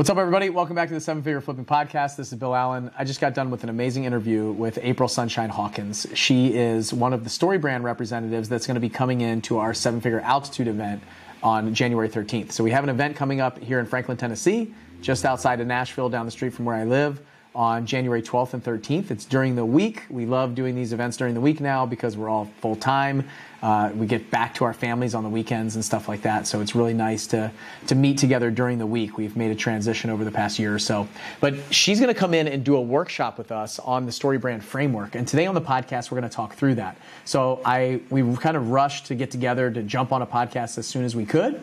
What's up, everybody? Welcome back to the Seven Figure Flipping Podcast. This is Bill Allen. I just got done with an amazing interview with April Sunshine Hawkins. She is one of the Story Brand representatives that's going to be coming in to our Seven Figure Altitude event on January 13th. So we have an event coming up here in Franklin, Tennessee, just outside of Nashville, down the street from where I live on January 12th and 13th. It's during the week. We love doing these events during the week now because we're all full time. Uh, we get back to our families on the weekends and stuff like that. So it's really nice to to meet together during the week. We've made a transition over the past year or so. But she's going to come in and do a workshop with us on the Story Brand framework. And today on the podcast, we're going to talk through that. So I we kind of rushed to get together to jump on a podcast as soon as we could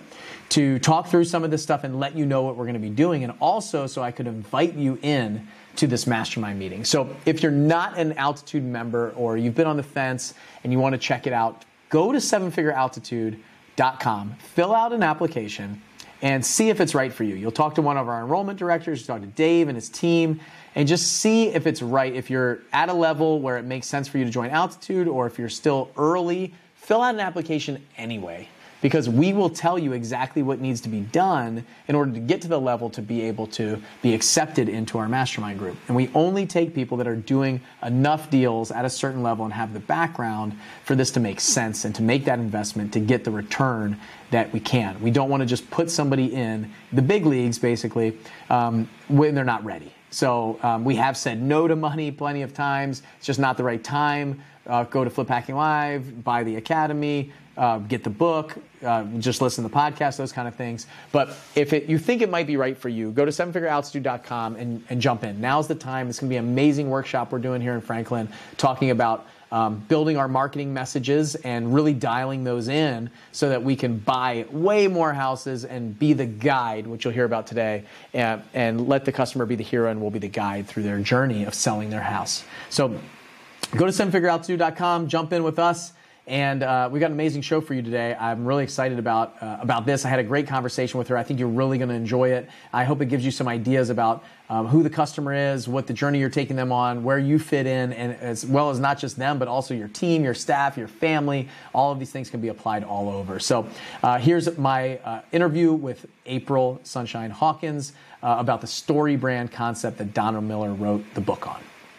to talk through some of this stuff and let you know what we're going to be doing, and also so I could invite you in to this mastermind meeting. So if you're not an altitude member or you've been on the fence and you want to check it out, go to sevenfigurealtitude.com, fill out an application, and see if it's right for you. You'll talk to one of our enrollment directors, talk to Dave and his team, and just see if it's right. If you're at a level where it makes sense for you to join altitude, or if you're still early, fill out an application anyway because we will tell you exactly what needs to be done in order to get to the level to be able to be accepted into our mastermind group. And we only take people that are doing enough deals at a certain level and have the background for this to make sense and to make that investment to get the return that we can. We don't want to just put somebody in the big leagues basically um, when they're not ready. So um, we have said no to money plenty of times. It's just not the right time. Uh, go to Flip Hacking Live, buy the academy, uh, get the book, uh, just listen to the podcast, those kind of things. But if it, you think it might be right for you, go to sevenfigurealtitude.com and, and jump in. Now's the time. It's going to be an amazing workshop we're doing here in Franklin, talking about um, building our marketing messages and really dialing those in so that we can buy way more houses and be the guide, which you'll hear about today, and, and let the customer be the hero and we'll be the guide through their journey of selling their house. So go to sevenfigurealtitude.com, jump in with us. And uh, we got an amazing show for you today. I'm really excited about uh, about this. I had a great conversation with her. I think you're really going to enjoy it. I hope it gives you some ideas about um, who the customer is, what the journey you're taking them on, where you fit in, and as well as not just them, but also your team, your staff, your family. All of these things can be applied all over. So uh, here's my uh, interview with April Sunshine Hawkins uh, about the story brand concept that Donald Miller wrote the book on.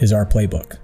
is our playbook.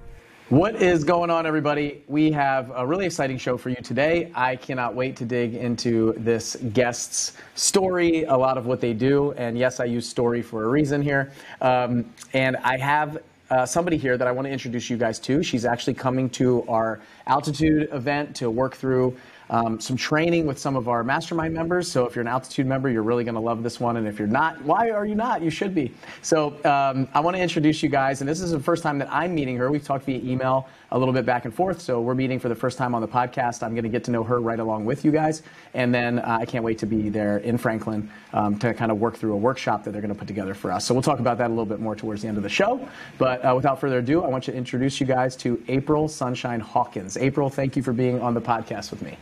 What is going on, everybody? We have a really exciting show for you today. I cannot wait to dig into this guest's story, a lot of what they do. And yes, I use story for a reason here. Um, and I have uh, somebody here that I want to introduce you guys to. She's actually coming to our altitude event to work through um, some training with some of our mastermind members. So if you're an altitude member, you're really going to love this one. And if you're not, why are you not? You should be. So um, I want to introduce you guys. And this is the first time that I'm meeting her. We've talked via email a little bit back and forth. So we're meeting for the first time on the podcast. I'm going to get to know her right along with you guys. And then uh, I can't wait to be there in Franklin um, to kind of work through a workshop that they're going to put together for us. So we'll talk about that a little bit more towards the end of the show. But uh, without further ado, I want to introduce you guys to April Sunshine Hawkins. April, thank you for being on the podcast with me.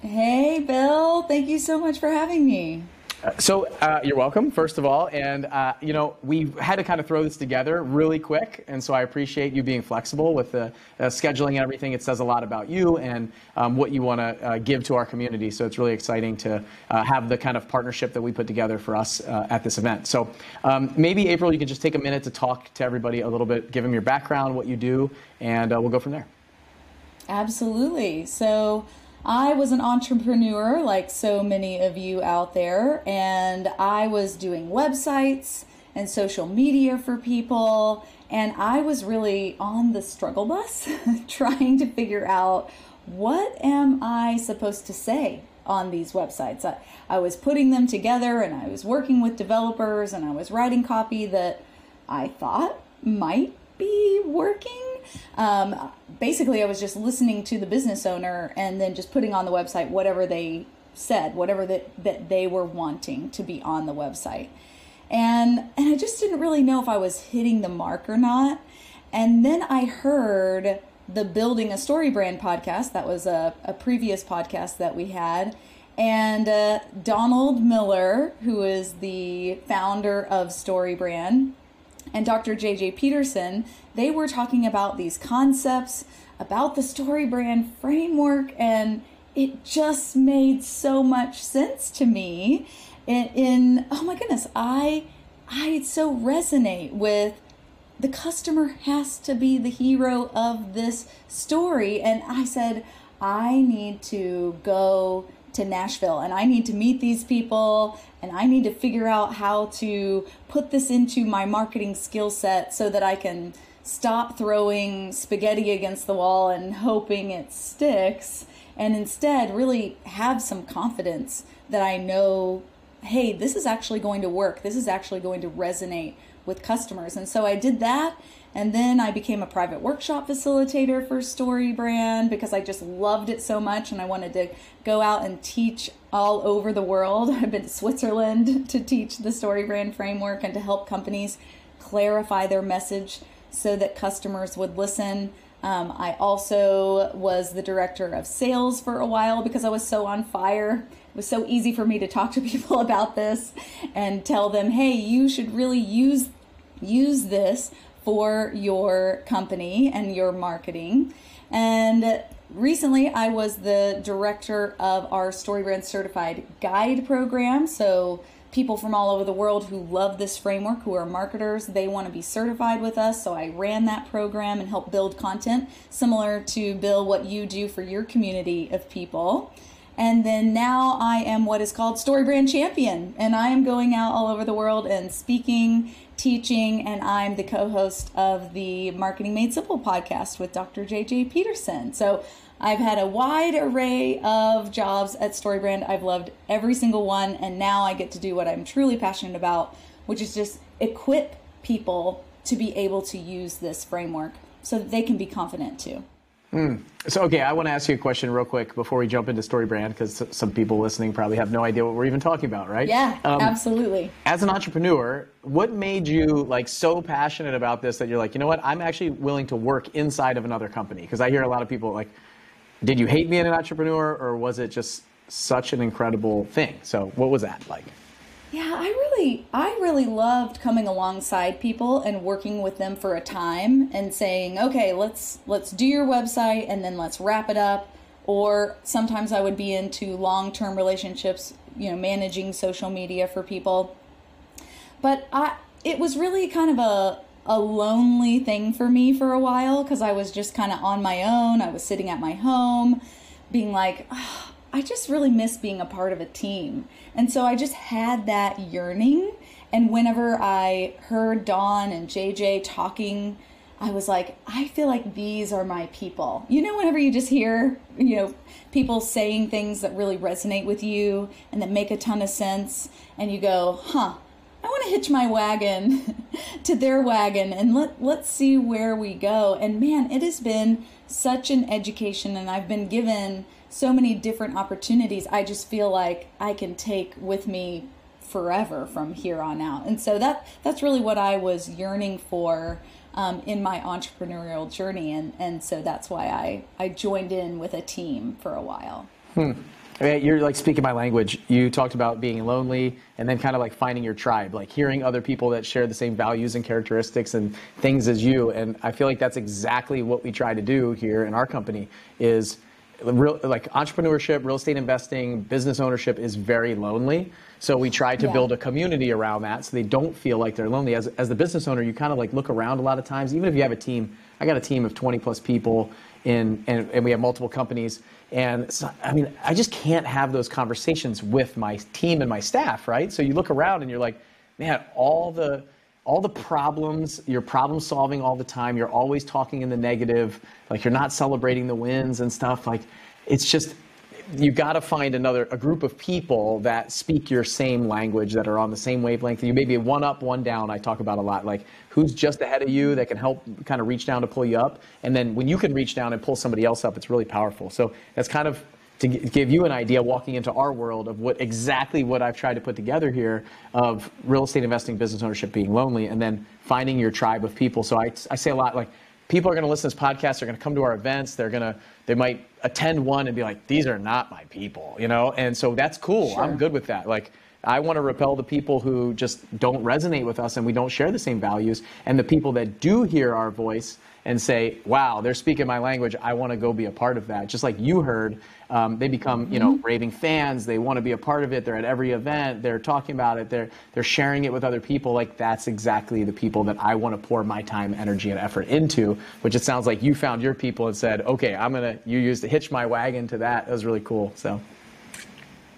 Hey, Bill. Thank you so much for having me. Uh, so uh, you're welcome, first of all, and uh, you know we had to kind of throw this together really quick, and so I appreciate you being flexible with the uh, scheduling and everything. It says a lot about you and um, what you want to uh, give to our community. So it's really exciting to uh, have the kind of partnership that we put together for us at this event. So um, maybe April, you can just take a minute to talk to everybody a little bit, give them your background, what you do, and we'll go from there. Absolutely. So. I was an entrepreneur like so many of you out there, and I was doing websites and social media for people, and I was really on the struggle bus trying to figure out what am I supposed to say on these websites. I, I was putting them together and I was working with developers and I was writing copy that I thought might be working um, basically, I was just listening to the business owner and then just putting on the website whatever they said, whatever that, that they were wanting to be on the website. And, and I just didn't really know if I was hitting the mark or not. And then I heard the Building a Story Brand podcast. That was a, a previous podcast that we had. And uh, Donald Miller, who is the founder of Story Brand, and Dr. JJ Peterson, they were talking about these concepts, about the Story Brand framework, and it just made so much sense to me. In, in oh my goodness, I I so resonate with the customer has to be the hero of this story. And I said, I need to go to Nashville and I need to meet these people and I need to figure out how to put this into my marketing skill set so that I can stop throwing spaghetti against the wall and hoping it sticks and instead really have some confidence that I know hey, this is actually going to work. This is actually going to resonate with customers. And so I did that. And then I became a private workshop facilitator for Story Brand because I just loved it so much and I wanted to go out and teach all over the world. I've been to Switzerland to teach the Story Brand framework and to help companies clarify their message so that customers would listen. Um, I also was the director of sales for a while because I was so on fire It was so easy for me to talk to people about this and tell them, hey, you should really use use this for your company and your marketing. And recently I was the director of our StoryBrand certified guide program. So people from all over the world who love this framework, who are marketers, they want to be certified with us. So I ran that program and helped build content similar to Bill what you do for your community of people. And then now I am what is called Story Brand Champion. And I am going out all over the world and speaking, teaching, and I'm the co host of the Marketing Made Simple podcast with Dr. JJ Peterson. So I've had a wide array of jobs at StoryBrand. I've loved every single one. And now I get to do what I'm truly passionate about, which is just equip people to be able to use this framework so that they can be confident too. Mm. So, okay, I want to ask you a question real quick before we jump into StoryBrand, because some people listening probably have no idea what we're even talking about, right? Yeah, um, absolutely. As an entrepreneur, what made you like so passionate about this that you're like, you know what, I'm actually willing to work inside of another company? Because I hear a lot of people like, did you hate being an entrepreneur, or was it just such an incredible thing? So, what was that like? Yeah, I really I really loved coming alongside people and working with them for a time and saying, "Okay, let's let's do your website and then let's wrap it up." Or sometimes I would be into long-term relationships, you know, managing social media for people. But I it was really kind of a a lonely thing for me for a while because I was just kind of on my own. I was sitting at my home being like, oh, I just really miss being a part of a team. And so I just had that yearning. And whenever I heard Don and JJ talking, I was like, I feel like these are my people. You know, whenever you just hear, you know, people saying things that really resonate with you and that make a ton of sense, and you go, huh, I want to hitch my wagon to their wagon and let, let's see where we go. And man, it has been such an education, and I've been given so many different opportunities I just feel like I can take with me forever from here on out. And so that that's really what I was yearning for um, in my entrepreneurial journey, and and so that's why I I joined in with a team for a while. Hmm. You're like speaking my language. You talked about being lonely and then kind of like finding your tribe, like hearing other people that share the same values and characteristics and things as you. And I feel like that's exactly what we try to do here in our company is real, like entrepreneurship, real estate investing, business ownership is very lonely. So we try to yeah. build a community around that so they don't feel like they're lonely. As, as the business owner, you kind of like look around a lot of times, even if you have a team. I got a team of 20 plus people in, and, and we have multiple companies. And so, I mean, I just can't have those conversations with my team and my staff, right? So you look around and you're like, man, all the, all the problems, you're problem solving all the time, you're always talking in the negative, like you're not celebrating the wins and stuff. Like it's just you got to find another a group of people that speak your same language that are on the same wavelength. You may be one up one down i talk about a lot. Like who's just ahead of you that can help kind of reach down to pull you up? And then when you can reach down and pull somebody else up it's really powerful. So that's kind of to give you an idea walking into our world of what exactly what I've tried to put together here of real estate investing, business ownership, being lonely, and then finding your tribe of people. So I, I say a lot like people are going to listen to this podcast. They're going to come to our events. They're going to they might attend one and be like, these are not my people, you know. And so that's cool. Sure. I'm good with that. Like I want to repel the people who just don't resonate with us and we don't share the same values, and the people that do hear our voice and say, wow, they're speaking my language. I want to go be a part of that. Just like you heard, um, they become, you know, mm-hmm. raving fans. They want to be a part of it. They're at every event. They're talking about it. They're, they're sharing it with other people. Like that's exactly the people that I want to pour my time, energy, and effort into, which it sounds like you found your people and said, okay, I'm going to, you used to hitch my wagon to that. That was really cool. So.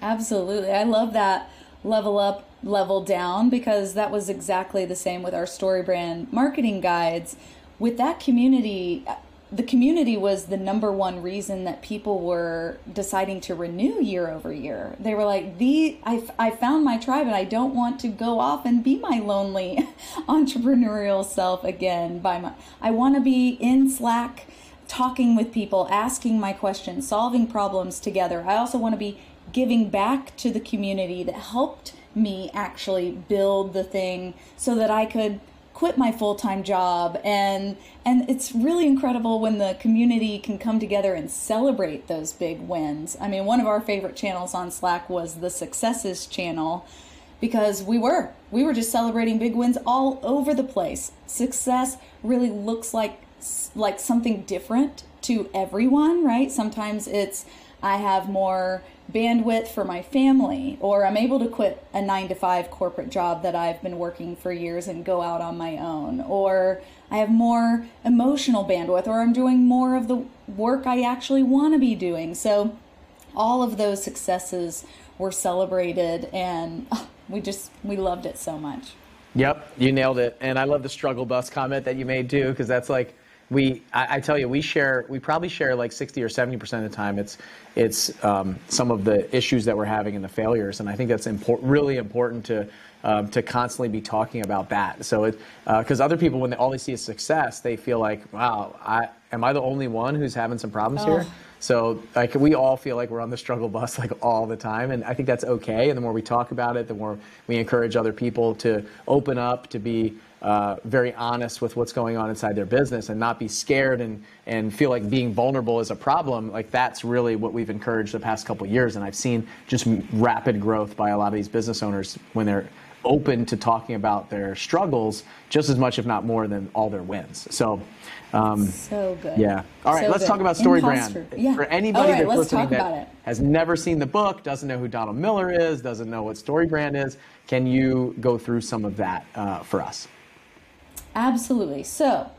Absolutely. I love that level up, level down because that was exactly the same with our story brand marketing guides with that community, the community was the number one reason that people were deciding to renew year over year. They were like, "The I, I found my tribe, and I don't want to go off and be my lonely entrepreneurial self again. By my, I want to be in Slack, talking with people, asking my questions, solving problems together. I also want to be giving back to the community that helped me actually build the thing, so that I could." Quit my full-time job and and it's really incredible when the community can come together and celebrate those big wins. I mean, one of our favorite channels on Slack was the successes channel because we were we were just celebrating big wins all over the place. Success really looks like like something different to everyone, right? Sometimes it's I have more bandwidth for my family, or I'm able to quit a nine to five corporate job that I've been working for years and go out on my own, or I have more emotional bandwidth, or I'm doing more of the work I actually want to be doing. So, all of those successes were celebrated, and we just we loved it so much. Yep, you nailed it. And I love the struggle bus comment that you made too, because that's like we I, I, tell you we share we probably share like 60 or 70 percent of the time it's it's um, some of the issues that we're having and the failures and i think that's important really important to um, to constantly be talking about that so it because uh, other people when they all they see is success they feel like wow i am i the only one who's having some problems oh. here so like we all feel like we're on the struggle bus like all the time, and I think that's okay. And the more we talk about it, the more we encourage other people to open up, to be uh, very honest with what's going on inside their business, and not be scared and and feel like being vulnerable is a problem. Like that's really what we've encouraged the past couple years, and I've seen just rapid growth by a lot of these business owners when they're open to talking about their struggles just as much, if not more, than all their wins. So, um, so good. Yeah. All right, so let's good. talk about Story Brand. Yeah. For anybody right, that's listening that has never seen the book, doesn't know who Donald Miller is, doesn't know what Story Brand is, can you go through some of that uh, for us? Absolutely. So,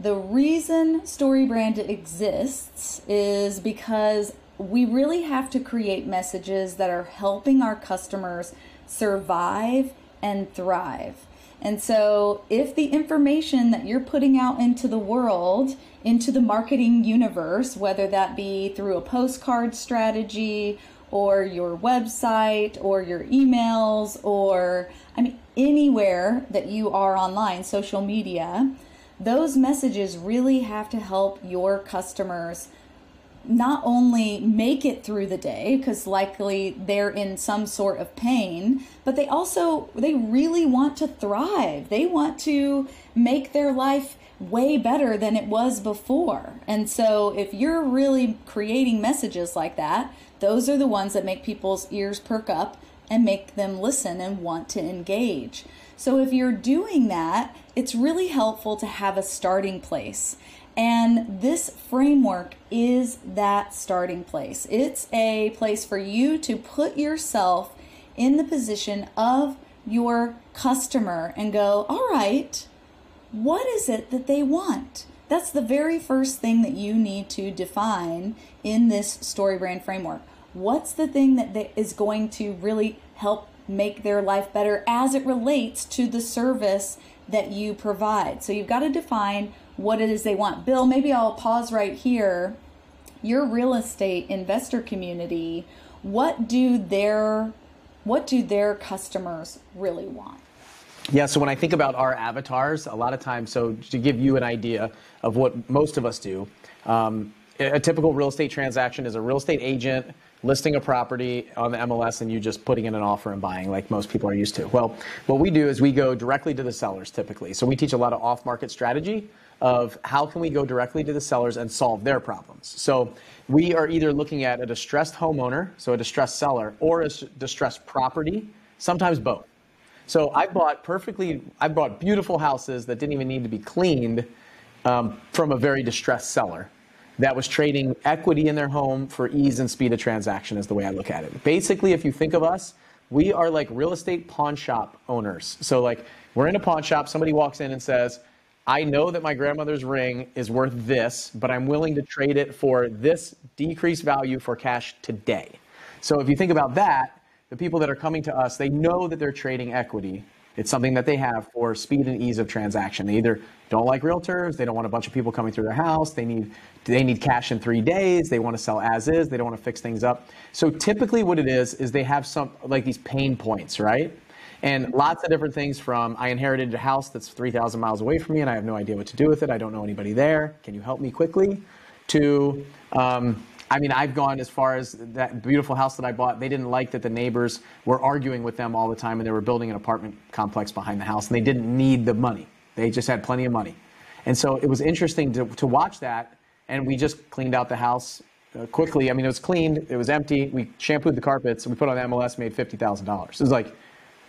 the reason Story Brand exists is because we really have to create messages that are helping our customers survive and thrive. And so, if the information that you're putting out into the world, into the marketing universe, whether that be through a postcard strategy or your website or your emails or, I mean, anywhere that you are online, social media, those messages really have to help your customers not only make it through the day because likely they're in some sort of pain but they also they really want to thrive. They want to make their life way better than it was before. And so if you're really creating messages like that those are the ones that make people's ears perk up and make them listen and want to engage so if you're doing that it's really helpful to have a starting place and this framework is that starting place. It's a place for you to put yourself in the position of your customer and go, all right, what is it that they want? That's the very first thing that you need to define in this story brand framework. What's the thing that is going to really help make their life better as it relates to the service that you provide? So you've got to define what it is they want. Bill, maybe I'll pause right here. Your real estate investor community, what do their what do their customers really want? Yeah, so when I think about our avatars, a lot of times, so to give you an idea of what most of us do, um, a typical real estate transaction is a real estate agent listing a property on the MLS and you just putting in an offer and buying like most people are used to. Well, what we do is we go directly to the sellers typically. So we teach a lot of off-market strategy of how can we go directly to the sellers and solve their problems. So we are either looking at a distressed homeowner, so a distressed seller, or a distressed property, sometimes both. So I bought perfectly, I bought beautiful houses that didn't even need to be cleaned um, from a very distressed seller that was trading equity in their home for ease and speed of transaction, is the way I look at it. Basically, if you think of us, we are like real estate pawn shop owners. So, like, we're in a pawn shop, somebody walks in and says, I know that my grandmother's ring is worth this, but I'm willing to trade it for this decreased value for cash today. So, if you think about that, the people that are coming to us, they know that they're trading equity it's something that they have for speed and ease of transaction. They either don't like realtors, they don't want a bunch of people coming through their house, they need they need cash in 3 days, they want to sell as is, they don't want to fix things up. So typically what it is is they have some like these pain points, right? And lots of different things from I inherited a house that's 3,000 miles away from me and I have no idea what to do with it. I don't know anybody there. Can you help me quickly? To um, I mean, I've gone as far as that beautiful house that I bought. They didn't like that the neighbors were arguing with them all the time and they were building an apartment complex behind the house and they didn't need the money. They just had plenty of money. And so it was interesting to, to watch that. And we just cleaned out the house uh, quickly. I mean, it was cleaned, it was empty. We shampooed the carpets, we put on the MLS, made $50,000. It was like,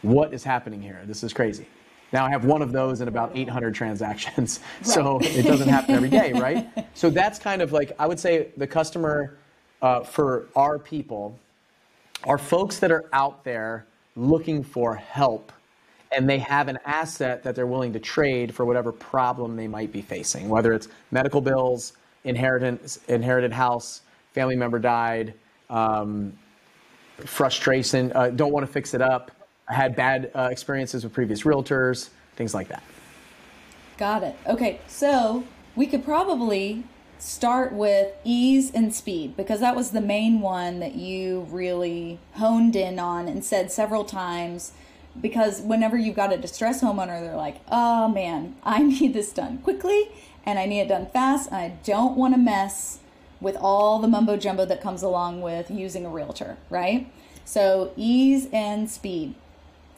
what is happening here? This is crazy. Now I have one of those in about 800 transactions. Right. So it doesn't happen every day, right? so that's kind of like, I would say the customer uh, for our people are folks that are out there looking for help and they have an asset that they're willing to trade for whatever problem they might be facing, whether it's medical bills, inheritance, inherited house, family member died, um, frustration, uh, don't want to fix it up, had bad uh, experiences with previous realtors, things like that. Got it. Okay, so we could probably start with ease and speed because that was the main one that you really honed in on and said several times. Because whenever you've got a distressed homeowner, they're like, oh man, I need this done quickly and I need it done fast I don't want to mess with all the mumbo jumbo that comes along with using a realtor, right? So, ease and speed.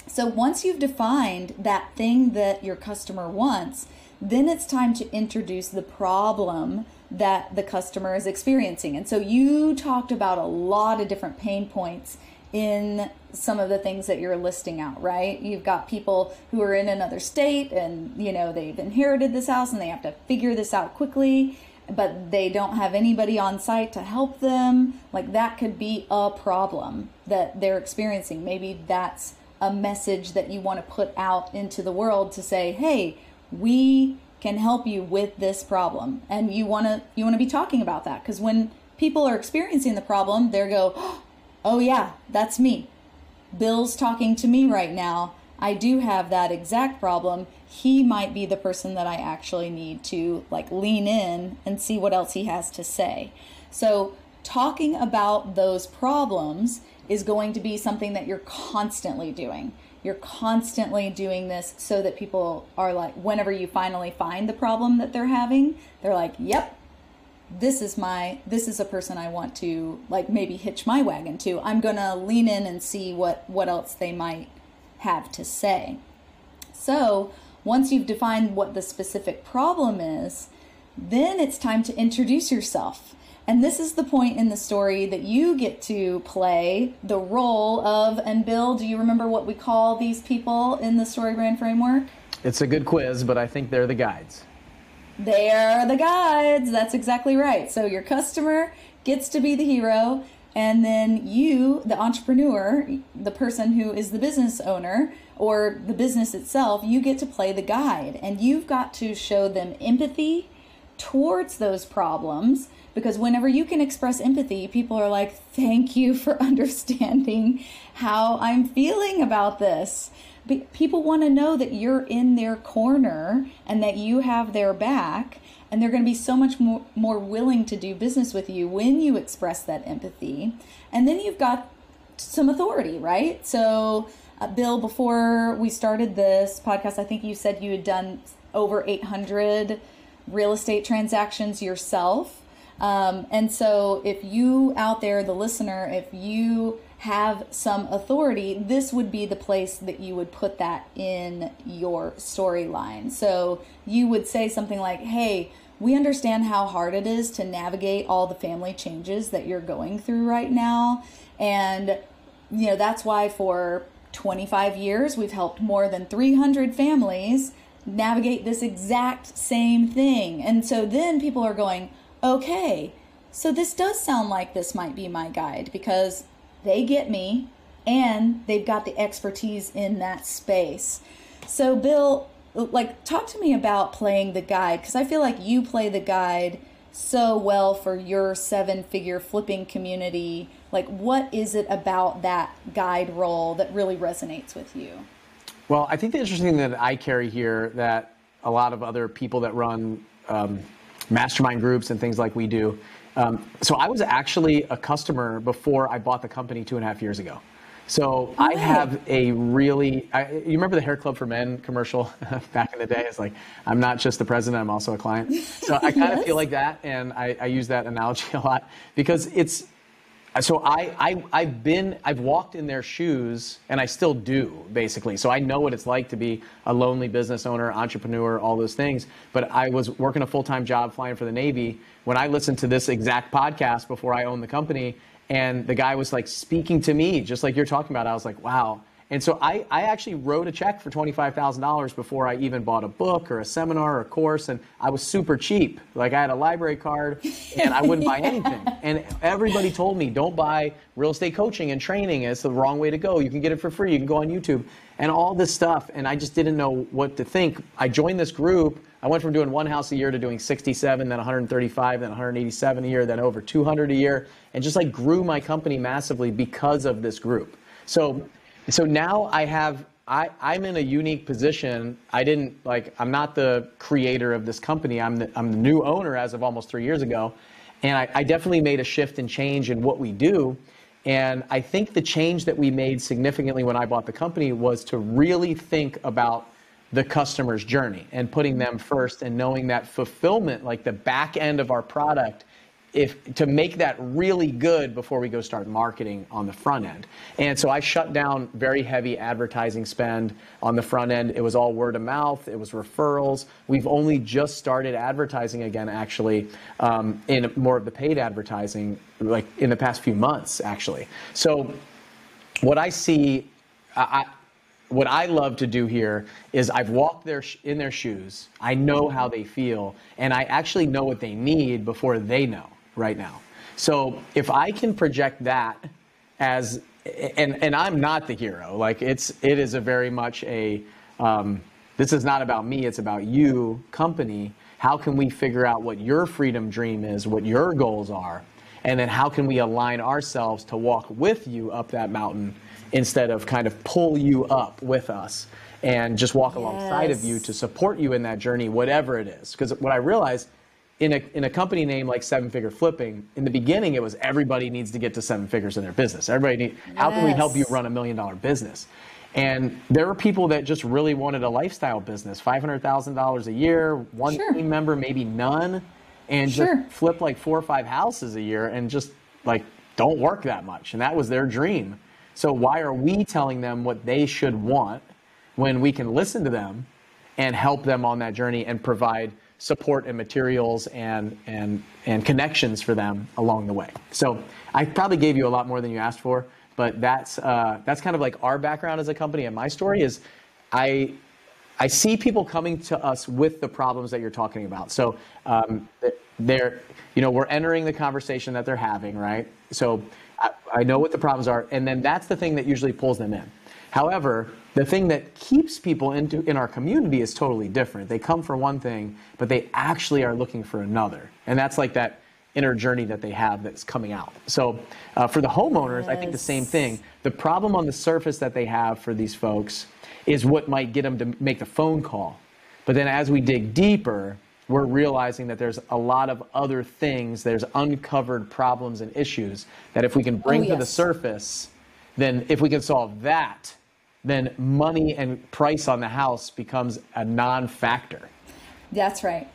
So once you've defined that thing that your customer wants, then it's time to introduce the problem that the customer is experiencing. And so you talked about a lot of different pain points in some of the things that you're listing out, right? You've got people who are in another state and, you know, they've inherited this house and they have to figure this out quickly, but they don't have anybody on site to help them. Like that could be a problem that they're experiencing. Maybe that's a message that you want to put out into the world to say, hey, we can help you with this problem. And you want to you want to be talking about that because when people are experiencing the problem, they go, "Oh Oh, yeah, that's me. Bill's talking to me right now. I do have that exact problem. He might be the person that I actually need to like lean in and see what else he has to say." So, talking about those problems is going to be something that you're constantly doing. You're constantly doing this so that people are like, whenever you finally find the problem that they're having, they're like, yep, this is my, this is a person I want to like maybe hitch my wagon to. I'm going to lean in and see what, what else they might have to say. So once you've defined what the specific problem is, then it's time to introduce yourself. And this is the point in the story that you get to play the role of, and Bill, do you remember what we call these people in the story brand framework? It's a good quiz, but I think they're the guides. They are the guides. That's exactly right. So your customer gets to be the hero, and then you, the entrepreneur, the person who is the business owner or the business itself, you get to play the guide. And you've got to show them empathy towards those problems because whenever you can express empathy, people are like, thank you for understanding how I'm feeling about this. People want to know that you're in their corner and that you have their back, and they're going to be so much more, more willing to do business with you when you express that empathy. And then you've got some authority, right? So, uh, Bill, before we started this podcast, I think you said you had done over 800 real estate transactions yourself. Um, and so, if you out there, the listener, if you have some authority, this would be the place that you would put that in your storyline. So, you would say something like, Hey, we understand how hard it is to navigate all the family changes that you're going through right now. And, you know, that's why for 25 years we've helped more than 300 families navigate this exact same thing. And so then people are going, okay, so this does sound like this might be my guide because they get me and they've got the expertise in that space. So, Bill, like, talk to me about playing the guide because I feel like you play the guide so well for your seven figure flipping community. Like, what is it about that guide role that really resonates with you? Well, I think the interesting thing that I carry here that a lot of other people that run um, mastermind groups and things like we do. Um, so I was actually a customer before I bought the company two and a half years ago. So I have a really, I, you remember the Hair Club for Men commercial back in the day? It's like, I'm not just the president, I'm also a client. So I kind yes. of feel like that, and I, I use that analogy a lot because it's, so I, I I've been I've walked in their shoes and I still do basically. So I know what it's like to be a lonely business owner, entrepreneur, all those things. But I was working a full time job flying for the Navy when I listened to this exact podcast before I owned the company, and the guy was like speaking to me just like you're talking about. I was like, wow. And so I, I actually wrote a check for $25,000 before I even bought a book or a seminar or a course. And I was super cheap. Like I had a library card and I wouldn't buy anything. And everybody told me, don't buy real estate coaching and training. It's the wrong way to go. You can get it for free. You can go on YouTube and all this stuff. And I just didn't know what to think. I joined this group. I went from doing one house a year to doing 67, then 135, then 187 a year, then over 200 a year, and just like grew my company massively because of this group. So so now I have I, I'm in a unique position. I didn't like I'm not the creator of this company. I'm the, I'm the new owner as of almost three years ago, and I, I definitely made a shift and change in what we do. And I think the change that we made significantly when I bought the company was to really think about the customer's journey and putting them first and knowing that fulfillment, like the back end of our product, if to make that really good before we go start marketing on the front end. And so I shut down very heavy advertising spend on the front end. It was all word of mouth. It was referrals. We've only just started advertising again, actually, um, in more of the paid advertising, like in the past few months, actually. So what I see, I, what I love to do here is I've walked their in their shoes. I know how they feel, and I actually know what they need before they know right now. So if I can project that as, and, and I'm not the hero, like it's, it is a very much a, um, this is not about me, it's about you, company. How can we figure out what your freedom dream is, what your goals are, and then how can we align ourselves to walk with you up that mountain instead of kind of pull you up with us and just walk yes. alongside of you to support you in that journey, whatever it is. Because what I realized in a, in a company name like Seven Figure Flipping, in the beginning it was everybody needs to get to seven figures in their business. Everybody, need, yes. how can we help you run a million dollar business? And there were people that just really wanted a lifestyle business, five hundred thousand dollars a year, one sure. team member, maybe none, and sure. just flip like four or five houses a year, and just like don't work that much. And that was their dream. So why are we telling them what they should want when we can listen to them and help them on that journey and provide support and materials and, and, and connections for them along the way. So I probably gave you a lot more than you asked for, but that's, uh, that's kind of like our background as a company and my story is I, I see people coming to us with the problems that you're talking about. So um, they're, you know, we're entering the conversation that they're having, right? So I, I know what the problems are, and then that's the thing that usually pulls them in. However, the thing that keeps people into in our community is totally different. They come for one thing, but they actually are looking for another, and that's like that inner journey that they have that's coming out. So, uh, for the homeowners, yes. I think the same thing. The problem on the surface that they have for these folks is what might get them to make the phone call. But then, as we dig deeper, we're realizing that there's a lot of other things, there's uncovered problems and issues that if we can bring oh, yes. to the surface, then if we can solve that, then money and price on the house becomes a non factor. That's right.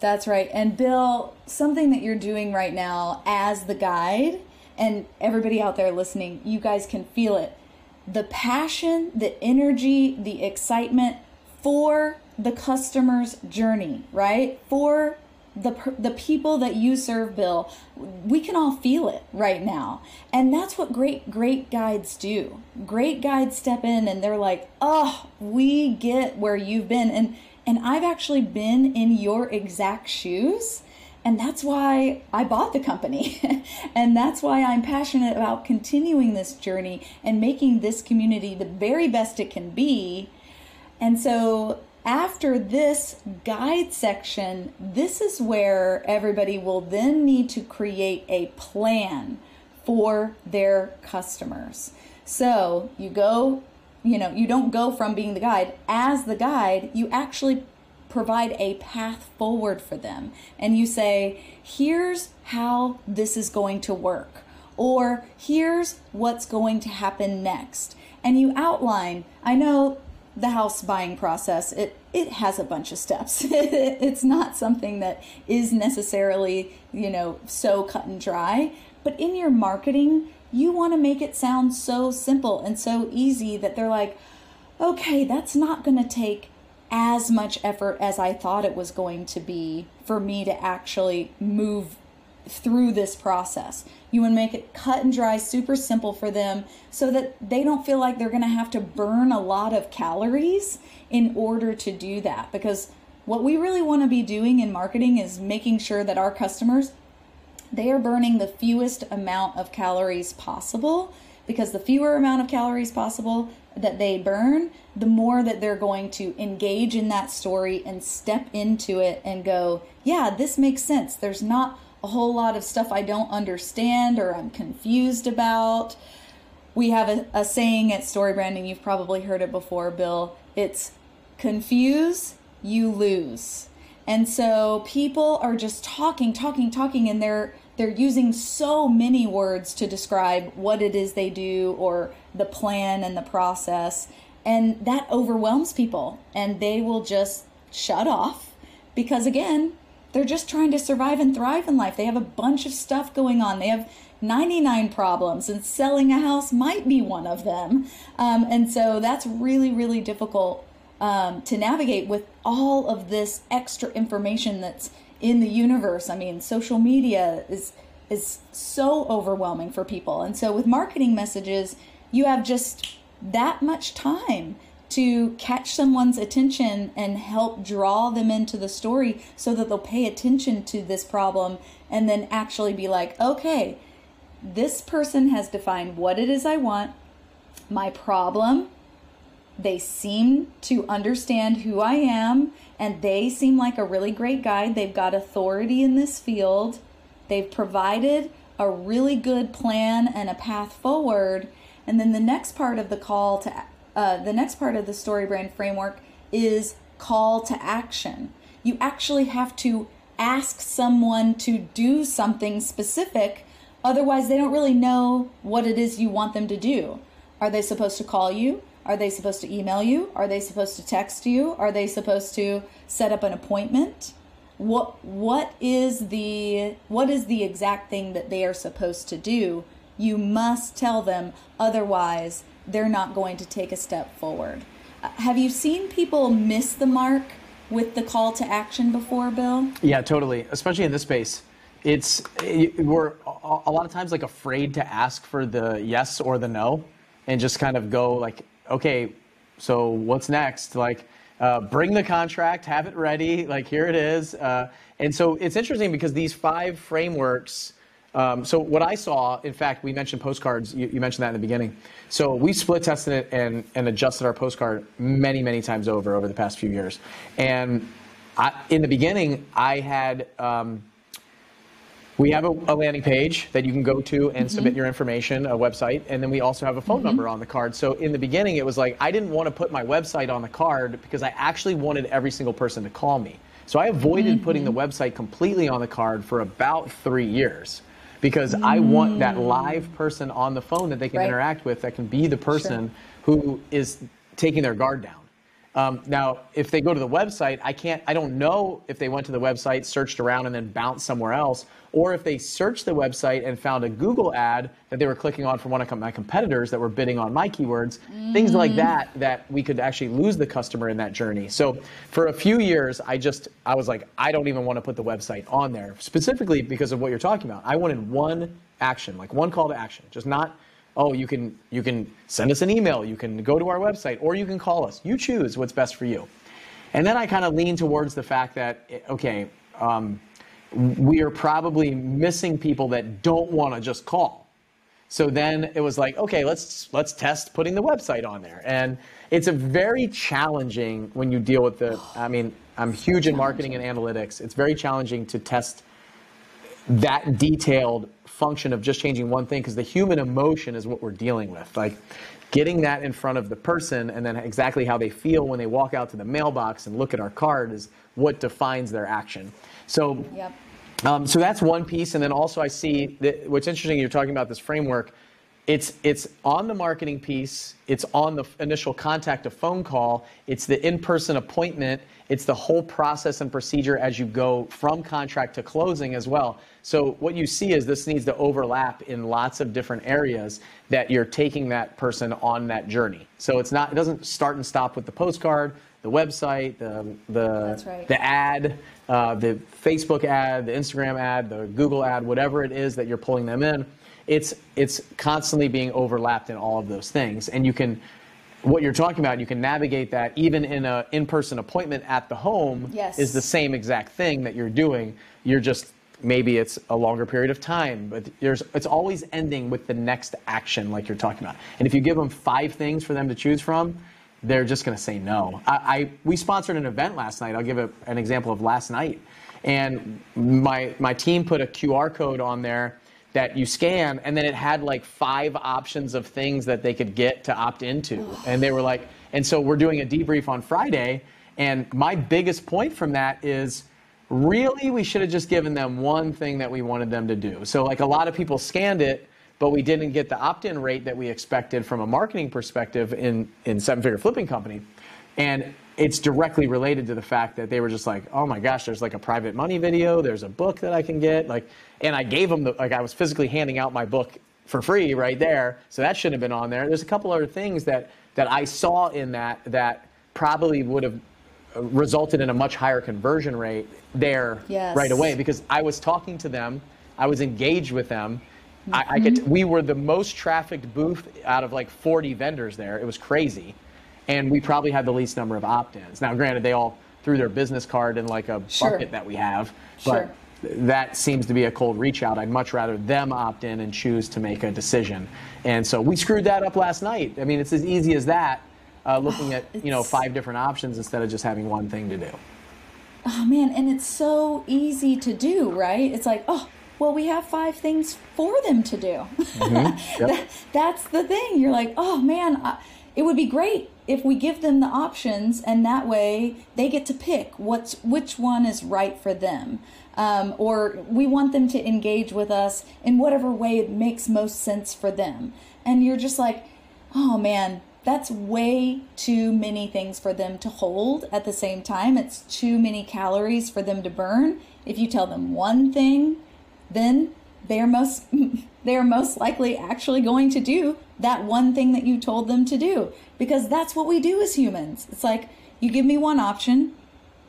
That's right. And Bill, something that you're doing right now as the guide, and everybody out there listening, you guys can feel it. The passion, the energy, the excitement for the customer's journey, right? For the the people that you serve bill we can all feel it right now and that's what great great guides do great guides step in and they're like oh we get where you've been and and i've actually been in your exact shoes and that's why I bought the company. and that's why I'm passionate about continuing this journey and making this community the very best it can be. And so after this guide section, this is where everybody will then need to create a plan for their customers. So you go, you know, you don't go from being the guide as the guide, you actually provide a path forward for them. And you say, here's how this is going to work, or here's what's going to happen next. And you outline, I know the house buying process it it has a bunch of steps it's not something that is necessarily you know so cut and dry but in your marketing you want to make it sound so simple and so easy that they're like okay that's not going to take as much effort as I thought it was going to be for me to actually move through this process. You want to make it cut and dry, super simple for them so that they don't feel like they're going to have to burn a lot of calories in order to do that. Because what we really want to be doing in marketing is making sure that our customers they are burning the fewest amount of calories possible because the fewer amount of calories possible that they burn, the more that they're going to engage in that story and step into it and go, yeah, this makes sense. There's not a whole lot of stuff I don't understand or I'm confused about. We have a, a saying at Story Branding, you've probably heard it before, Bill. It's confuse, you lose. And so people are just talking, talking, talking, and they're they're using so many words to describe what it is they do or the plan and the process. And that overwhelms people and they will just shut off because again, they're just trying to survive and thrive in life. They have a bunch of stuff going on. They have 99 problems, and selling a house might be one of them. Um, and so that's really, really difficult um, to navigate with all of this extra information that's in the universe. I mean, social media is is so overwhelming for people. And so with marketing messages, you have just that much time to catch someone's attention and help draw them into the story so that they'll pay attention to this problem and then actually be like, okay, this person has defined what it is I want, my problem. They seem to understand who I am, and they seem like a really great guide. They've got authority in this field. They've provided a really good plan and a path forward. And then the next part of the call to uh, the next part of the story brand framework is call to action. You actually have to ask someone to do something specific, otherwise, they don't really know what it is you want them to do. Are they supposed to call you? Are they supposed to email you? Are they supposed to text you? Are they supposed to set up an appointment? What what is the what is the exact thing that they are supposed to do? You must tell them otherwise they're not going to take a step forward. Uh, have you seen people miss the mark with the call to action before, Bill? Yeah, totally. Especially in this space, it's we're a lot of times like afraid to ask for the yes or the no, and just kind of go like, okay, so what's next? Like, uh, bring the contract, have it ready. Like here it is. Uh, and so it's interesting because these five frameworks um, so what I saw, in fact, we mentioned postcards. You, you, mentioned that in the beginning. So we split tested it and, and adjusted our postcard many, many times over over the past few years. And I, in the beginning, I had um, we have a, a, landing page that you can go to and mm-hmm. submit your information, a website, and then we also have a phone mm-hmm. number on the card. So in the beginning, it was like I didn't want to put my website on the card because I actually wanted every single person to call me. So I avoided mm-hmm. putting the website completely on the card for about three years because mm. I want that mm. live person on the phone that they can right. interact with that can be the person sure. who is taking their guard down. Um, now, if they go to the website, I can't, I don't know if they went to the website, searched around, and then bounced somewhere else, or if they searched the website and found a Google ad that they were clicking on from one of my competitors that were bidding on my keywords, mm. things like that, that we could actually lose the customer in that journey. So for a few years, I just, I was like, I don't even want to put the website on there, specifically because of what you're talking about. I wanted one action, like one call to action, just not oh, you can you can send us an email, you can go to our website, or you can call us. You choose what's best for you. And then I kind of lean towards the fact that okay, um, we are probably missing people that don't want to just call. So then it was like, okay, let's let's test putting the website on there. And it's a very challenging when you deal with the. I mean, I'm huge in marketing and analytics. It's very challenging to test that detailed function of just changing one thing because the human emotion is what we're dealing with. Like getting that in front of the person and then exactly how they feel when they walk out to the mailbox and look at our card is what defines their action. So, yep. um, so that's one piece. And then also I see that what's interesting, you're talking about this framework. It's, it's on the marketing piece, it's on the initial contact, a phone call, it's the in person appointment, it's the whole process and procedure as you go from contract to closing as well. So what you see is this needs to overlap in lots of different areas that you're taking that person on that journey. So it's not it doesn't start and stop with the postcard, the website, the the right. the ad, uh, the Facebook ad, the Instagram ad, the Google ad, whatever it is that you're pulling them in. It's it's constantly being overlapped in all of those things, and you can what you're talking about, you can navigate that even in an in-person appointment at the home yes. is the same exact thing that you're doing. You're just maybe it's a longer period of time, but there's it's always ending with the next action like you're talking about. And if you give them five things for them to choose from, they're just going to say no. I, I, we sponsored an event last night. I'll give a, an example of last night, and my my team put a QR code on there that you scan, and then it had like five options of things that they could get to opt into. And they were like, and so we're doing a debrief on Friday. And my biggest point from that is really we should have just given them one thing that we wanted them to do. So, like a lot of people scanned it, but we didn't get the opt in rate that we expected from a marketing perspective in, in Seven Figure Flipping Company. And it's directly related to the fact that they were just like, oh my gosh, there's like a private money video, there's a book that I can get, like, and I gave them the, like I was physically handing out my book for free right there, so that shouldn't have been on there. There's a couple other things that that I saw in that that probably would have resulted in a much higher conversion rate there yes. right away because I was talking to them, I was engaged with them. Mm-hmm. I, I could, we were the most trafficked booth out of like 40 vendors there. It was crazy and we probably had the least number of opt-ins. Now, granted, they all threw their business card in like a sure. bucket that we have, but sure. that seems to be a cold reach out. I'd much rather them opt in and choose to make a decision. And so we screwed that up last night. I mean, it's as easy as that, uh, looking at you know five different options instead of just having one thing to do. Oh man, and it's so easy to do, right? It's like, oh, well, we have five things for them to do. Mm-hmm. Yep. that, that's the thing. You're like, oh man. I, it would be great if we give them the options and that way they get to pick what's which one is right for them um, or we want them to engage with us in whatever way it makes most sense for them and you're just like oh man that's way too many things for them to hold at the same time it's too many calories for them to burn if you tell them one thing then they're most they're most likely actually going to do that one thing that you told them to do because that's what we do as humans. It's like you give me one option.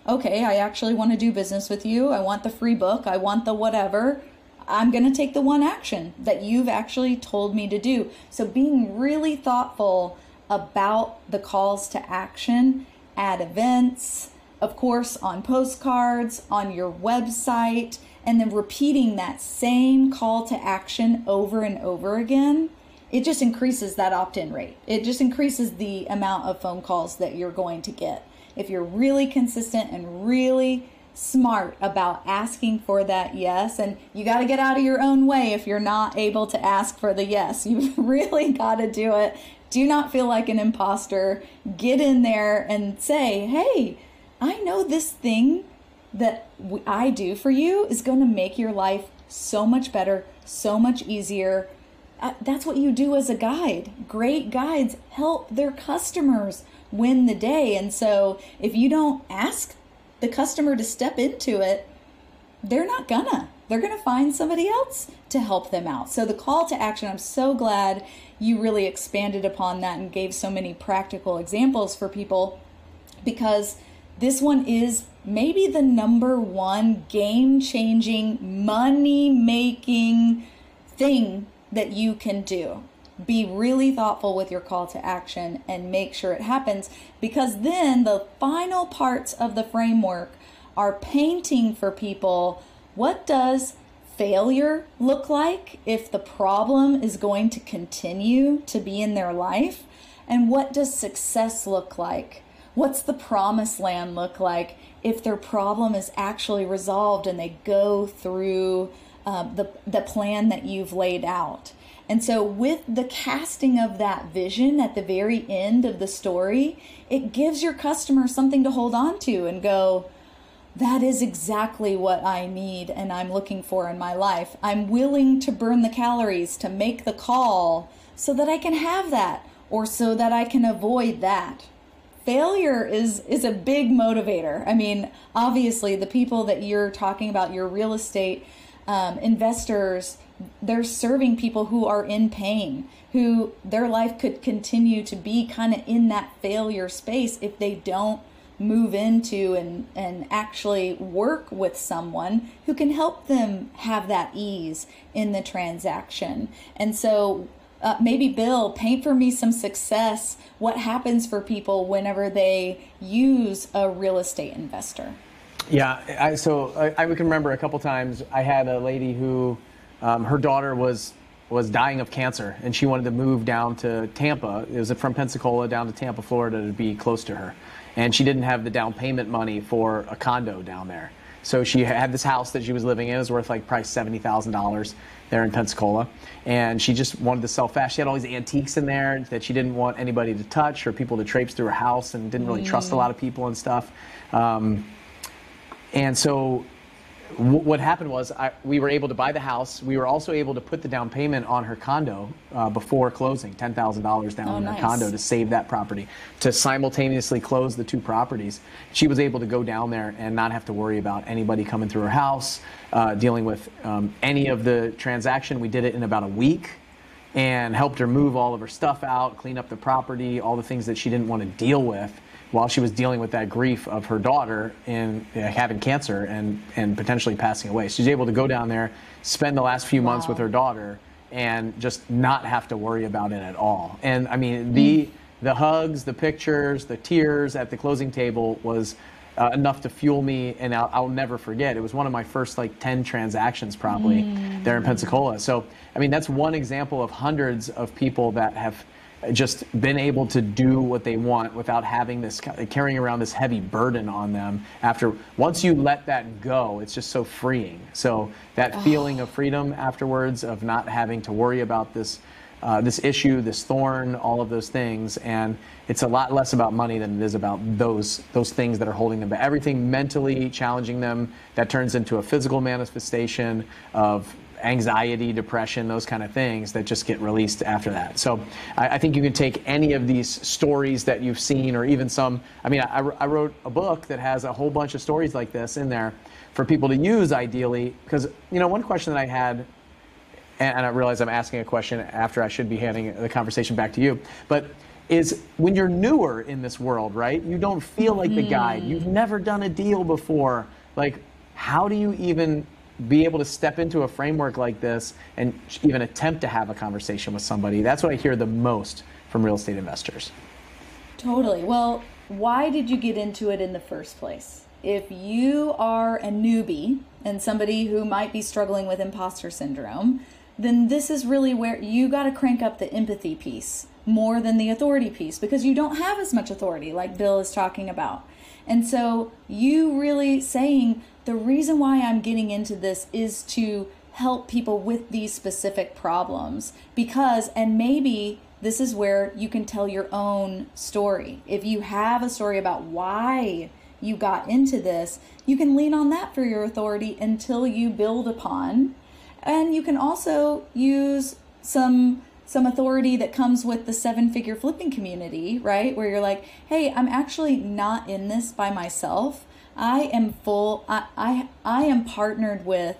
Okay, I actually want to do business with you. I want the free book. I want the whatever. I'm going to take the one action that you've actually told me to do. So being really thoughtful about the calls to action at events, of course, on postcards, on your website, and then repeating that same call to action over and over again it just increases that opt-in rate. It just increases the amount of phone calls that you're going to get. If you're really consistent and really smart about asking for that yes and you got to get out of your own way if you're not able to ask for the yes. You really got to do it. Do not feel like an imposter. Get in there and say, "Hey, I know this thing that I do for you is going to make your life so much better, so much easier." uh, that's what you do as a guide. Great guides help their customers win the day. And so if you don't ask the customer to step into it, they're not gonna. They're gonna find somebody else to help them out. So the call to action, I'm so glad you really expanded upon that and gave so many practical examples for people because this one is maybe the number one game changing, money making thing that you can do. Be really thoughtful with your call to action and make sure it happens because then the final parts of the framework are painting for people what does failure look like if the problem is going to continue to be in their life? And what does success look like? What's the promised land look like if their problem is actually resolved and they go through uh, the, the plan that you've laid out? And so, with the casting of that vision at the very end of the story, it gives your customer something to hold on to and go, that is exactly what I need and I'm looking for in my life. I'm willing to burn the calories to make the call so that I can have that or so that I can avoid that. Failure is is a big motivator. I mean, obviously, the people that you're talking about, your real estate um, investors, they're serving people who are in pain, who their life could continue to be kind of in that failure space if they don't move into and, and actually work with someone who can help them have that ease in the transaction. And so uh, maybe Bill, paint for me some success. What happens for people whenever they use a real estate investor? Yeah, I, so I, I can remember a couple times I had a lady who um, her daughter was was dying of cancer and she wanted to move down to Tampa. It was from Pensacola down to Tampa, Florida to be close to her and she didn't have the down payment money for a condo down there. So she had this house that she was living in. It was worth like probably seventy thousand dollars there in Pensacola, and she just wanted to sell fast. She had all these antiques in there that she didn't want anybody to touch or people to traipse through her house, and didn't really mm. trust a lot of people and stuff. Um, and so what happened was I, we were able to buy the house. We were also able to put the down payment on her condo uh, before closing, ten thousand dollars down oh, on nice. her condo to save that property. To simultaneously close the two properties, she was able to go down there and not have to worry about anybody coming through her house, uh, dealing with um, any of the transaction. We did it in about a week and helped her move all of her stuff out, clean up the property, all the things that she didn't want to deal with while she was dealing with that grief of her daughter in uh, having cancer and, and potentially passing away. She's able to go down there, spend the last few wow. months with her daughter, and just not have to worry about it at all. And I mean, the mm. the hugs, the pictures, the tears at the closing table was uh, enough to fuel me, and I'll, I'll, never forget. It was one of my first like ten transactions probably mm. there in Pensacola. So I mean, that's one example of hundreds of people that have just been able to do what they want without having this carrying around this heavy burden on them after once you let that go it's just so freeing. So that oh. feeling of freedom afterwards of not having to worry about this uh, this issue, this thorn, all of those things, and it's a lot less about money than it is about those those things that are holding them. But Everything mentally challenging them that turns into a physical manifestation of anxiety, depression, those kind of things that just get released after that. So I, I, think you can take any of these stories that you've seen, or even some. I mean, I, I wrote a book that has a whole bunch of stories like this in there for people to use ideally. Because, you know, one question that I had, and, I realize I'm asking a question after I should be handing the conversation back to you, but is when you're newer in this world, right? You don't feel like the guy. You've mm. never done a deal before. Like, how do you even be able to step into a framework like this and even attempt to have a conversation with somebody. That's what I hear the most from real estate investors. Totally. Well, why did you get into it in the first place? If you are a newbie and somebody who might be struggling with imposter syndrome, then this is really where you got to crank up the empathy piece more than the authority piece because you don't have as much authority like Bill is talking about. And so you really saying, the reason why I'm getting into this is to help people with these specific problems because, and maybe this is where you can tell your own story. If you have a story about why you got into this, you can lean on that for your authority until you build upon. And you can also use some some authority that comes with the seven figure flipping community, right? Where you're like, hey, I'm actually not in this by myself. I am full, I, I, I am partnered with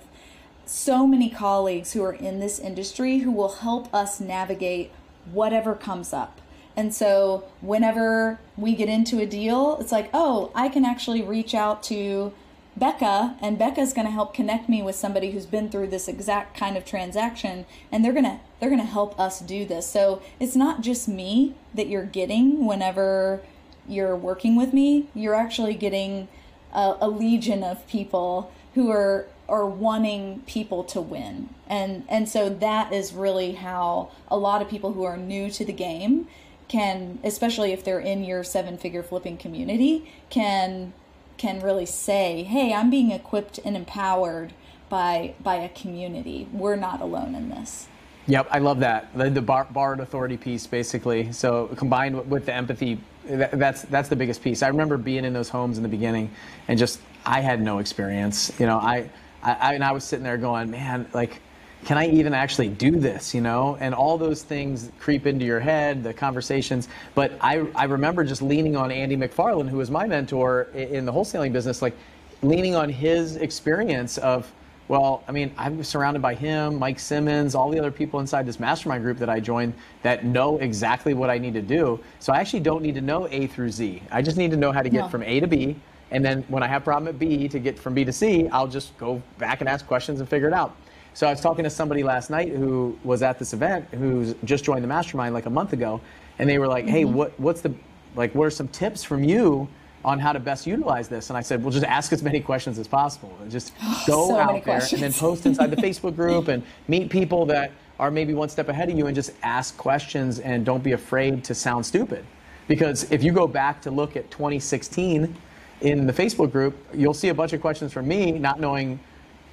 so many colleagues who are in this industry who will help us navigate whatever comes up. And so whenever we get into a deal, it's like, oh, I can actually reach out to Becca, and Becca's going to help connect me with somebody who's been through this exact kind of transaction, and they're going to they're going to help us do this. So it's not just me that you're getting whenever you're working with me. You're actually getting a, a legion of people who are are wanting people to win, and and so that is really how a lot of people who are new to the game can, especially if they're in your seven figure flipping community, can can really say, "Hey, I'm being equipped and empowered by by a community. We're not alone in this." Yep, I love that the, the bar, borrowed authority piece, basically. So combined with the empathy, that's that's the biggest piece. I remember being in those homes in the beginning, and just I had no experience. You know, I, I and I was sitting there going, man, like can I even actually do this, you know? And all those things creep into your head, the conversations. But I, I remember just leaning on Andy McFarland, who was my mentor in the wholesaling business, like leaning on his experience of, well, I mean, I'm surrounded by him, Mike Simmons, all the other people inside this mastermind group that I joined that know exactly what I need to do. So I actually don't need to know A through Z. I just need to know how to get no. from A to B. And then when I have a problem at B to get from B to C, I'll just go back and ask questions and figure it out. So I was talking to somebody last night who was at this event who's just joined the mastermind like a month ago, and they were like, "Hey, mm-hmm. what what's the like? What are some tips from you on how to best utilize this?" And I said, "Well, just ask as many questions as possible. and Just go so out there questions. and then post inside the Facebook group and meet people that are maybe one step ahead of you and just ask questions and don't be afraid to sound stupid." Because if you go back to look at 2016 in the Facebook group, you'll see a bunch of questions from me not knowing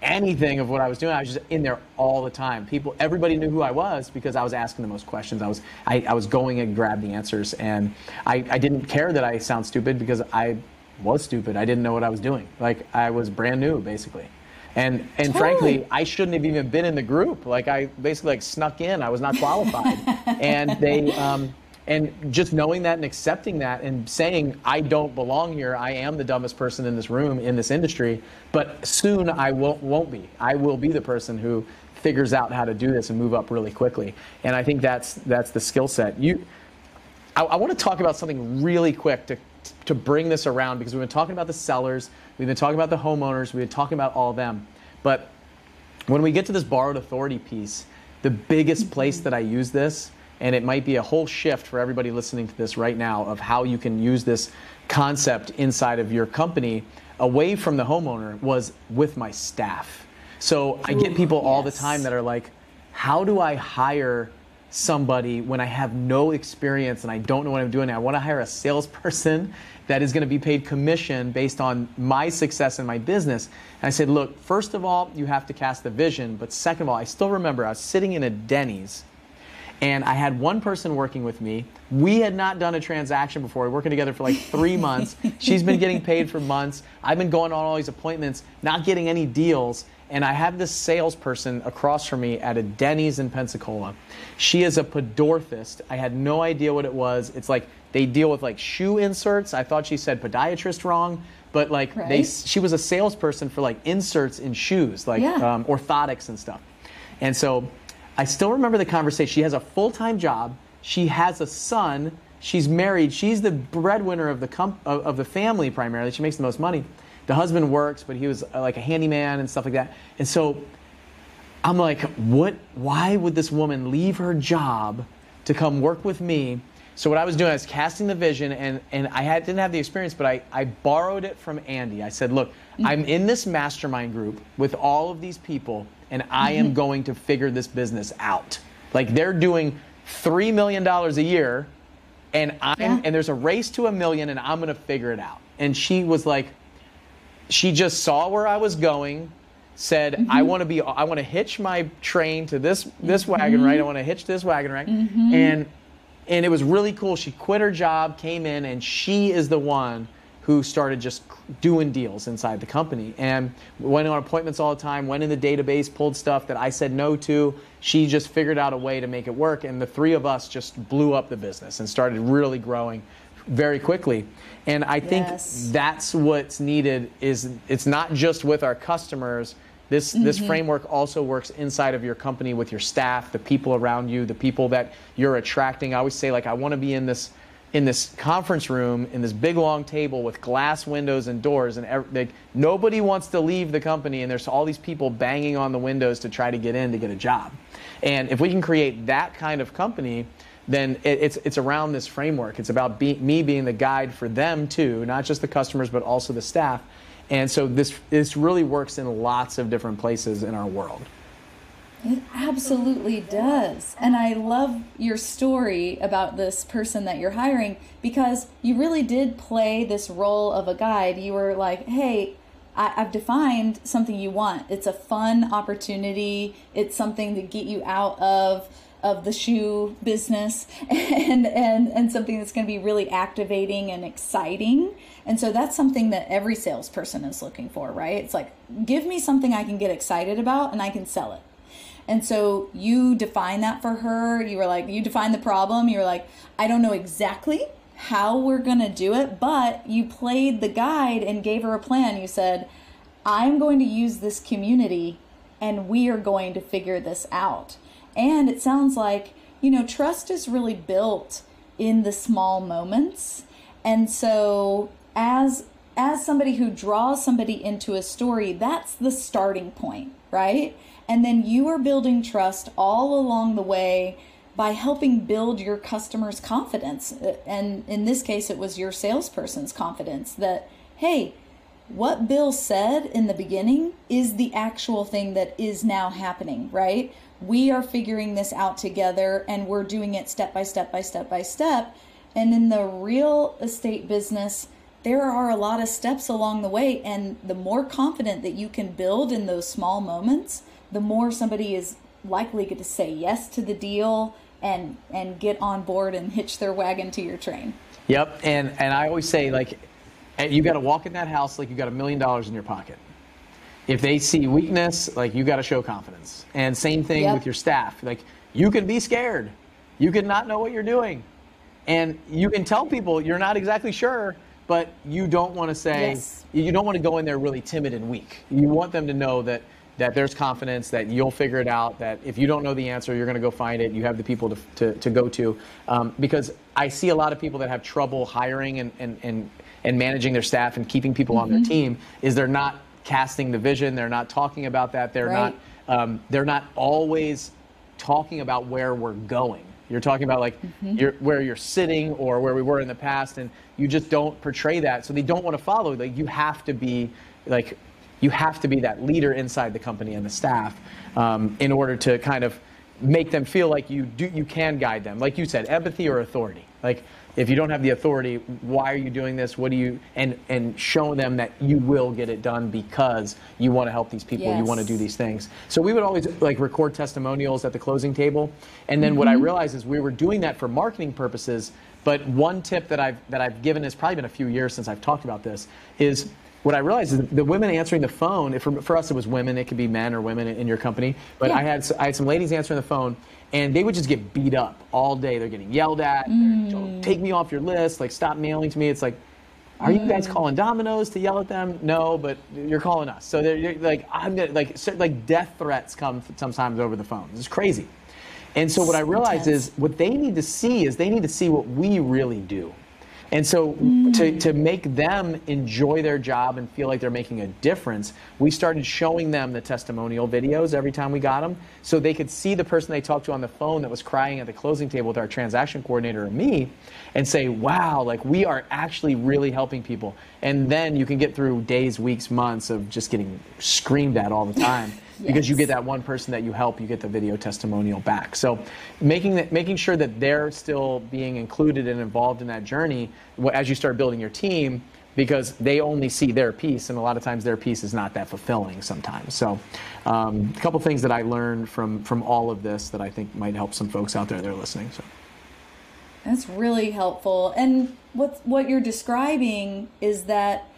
anything of what I was doing. I was just in there all the time. People, everybody knew who I was because I was asking the most questions. I was, I, I was going and grab the answers, and I, I didn't care that I sound stupid because I was stupid. I didn't know what I was doing. Like I was brand new, basically. And and totally. frankly, I shouldn't have even been in the group. Like I basically like snuck in. I was not qualified, and they. Um, and just knowing that and accepting that and saying i don't belong here. I am the dumbest person in this room in this industry but soon i won't, won't be. I will be the person who figures out how to do this and move up really quickly. And i think that's that's the skill set. You I, I want to talk about something really quick to to bring this around because we've been talking about the sellers we've been talking about the homeowners we've been talking about all of them. But when we get to this borrowed authority piece the biggest place that i use this and it might be a whole shift for everybody listening to this right now of how you can use this concept inside of your company away from the homeowner was with my staff. So I get people all the time that are like, how do I hire somebody when I have no experience and I don't know what I'm doing? I want to hire a salesperson that is going to be paid commission based on my success in my business. And I said, look, first of all, you have to cast the vision. But second of all, I still remember I was sitting in a Denny's and I had one person working with me. We had not done a transaction before. We are working together for like three months. She's been getting paid for months. I've been going on all these appointments, not getting any deals. And I have this salesperson across from me at a Denny's in Pensacola. She is a podorthist. I had no idea what it was. It's like they deal with like shoe inserts. I thought she said podiatrist wrong, but like right. they, she was a salesperson for like inserts in shoes, like yeah. um, orthotics and stuff. And so I still remember the conversation. She has a full time job. She has a son. She's married. She's the breadwinner of the comp- of, of the family primarily. She makes the most money. The husband works, but he was uh, like a handyman and stuff like that. And so I'm like, what? Why would this woman leave her job to come work with me? So what I was doing, I was casting the vision, and, and I had, didn't have the experience, but I, I borrowed it from Andy. I said, look, mm-hmm. I'm in this mastermind group with all of these people and I am mm-hmm. going to figure this business out. Like they're doing $3 million a year and I'm yeah. and there's a race to a million and I'm going to figure it out. And she was like she just saw where I was going, said mm-hmm. I want to be I want to hitch my train to this this mm-hmm. wagon right. I want to hitch this wagon right. Mm-hmm. And and it was really cool. She quit her job, came in and she is the one who started just doing deals inside the company and went on appointments all the time, went in the database, pulled stuff that I said no to. She just figured out a way to make it work, and the three of us just blew up the business and started really growing very quickly. And I think Yes. that's what's needed is it's not just with our customers. This this mm-hmm. framework also works inside of your company with your staff, the people around you, the people that you're attracting. I always say like I want to be in this in this conference room in this big long table with glass windows and doors and ev- like nobody wants to leave the company and there's all these people banging on the windows to try to get in to get a job. And if we can create that kind of company, then it, it's it's around this framework. It's about be, me being the guide for them too, not just the customers but also the staff. And so this this really works in lots of different places in our world. It absolutely does. And I love your story about this person that you're hiring because you really did play this role of a guide. You were like, hey, I, I've defined something you want. It's a fun opportunity, it's something to get you out of of the shoe business and and and something that's going to be really activating and exciting and so that's something that every salesperson is looking for right it's like give me something i can get excited about and i can sell it and so you define that for her. You were like, you define the problem. You were like, I don't know exactly how we're going to do it, but you played the guide and gave her a plan. You said, I'm going to use this community and we are going to figure this out. And it sounds like, you know, trust is really built in the small moments. And so as as somebody who draws somebody into a story, that's the starting point, right? And then you are building trust all along the way by helping build your customer's confidence. Uh, and in this case, it was your salesperson's confidence that, hey, what Bill said in the beginning is the actual thing that is now happening, right? We are figuring this out together and we're doing it step by step by step by step. And in the real estate business, there are a lot of steps along the way. And the more confident that you can build in those small moments, the more somebody is likely to say yes to the deal and and get on board and hitch their wagon to your train. Yep, and and I always say like, and you got to walk in that house like you got a million dollars in your pocket. If they see weakness, like you got to show confidence. And same thing Yep. with your staff. Like you can be scared, you can not know what you're doing, and you can tell people you're not exactly sure, but you don't want to say Yes. you don't want to go in there really timid and weak. You want them to know that that there's confidence that you'll figure it out. That if you don't know the answer, you're going to go find it. You have the people to, to, to go to. Um, because I see a lot of people that have trouble hiring and, and, and, and managing their staff and keeping people on their team is they're not casting the vision. They're not talking about that. They're Right. not um, they're not always talking about where we're going. You're talking about like you're, where you're sitting or where we were in the past, and you just don't portray that. So they don't want to follow. Like you have to be like you have to be that leader inside the company and the staff um, in order to kind of make them feel like you do you can guide them. Like you said, empathy or authority. Like if you don't have the authority, why are you doing this? What do you and and show them that you will get it done because you want to help these people. You want to do these things. So we would always like record testimonials at the closing table, and then what I realized is we were doing that for marketing purposes. But one tip that I've that I've given has probably been a few years since I've talked about this is what I realized is the women answering the phone. If for, for us it was women, it could be men or women in your company. But I had I had some ladies answering the phone, and they would just get beat up all day. They're getting yelled at. Mm. Take me off your list. Like stop mailing to me. It's like are you Mm. guys calling Domino's to yell at them? No, but you're calling us. So they're, like, I'm gonna like, like death threats come sometimes over the phone. It's crazy. And so what I realized is what they need to see is they need to see what we really do. And so Mm. to, to make them enjoy their job and feel like they're making a difference, we started showing them the testimonial videos every time we got them so they could see the person they talked to on the phone that was crying at the closing table with our transaction coordinator and me and say, wow, like we are actually really helping people. And then you can get through days, weeks, months of just getting screamed at all the time because you get that one person that you help, you get the video testimonial back. So making that, making sure that they're still being included and involved in that journey as you start building your team because they only see their piece and a lot of times their piece is not that fulfilling sometimes. So um, a couple things that I learned from from all of this that I think might help some folks out there that are listening. So That's really helpful. And what what you're describing is that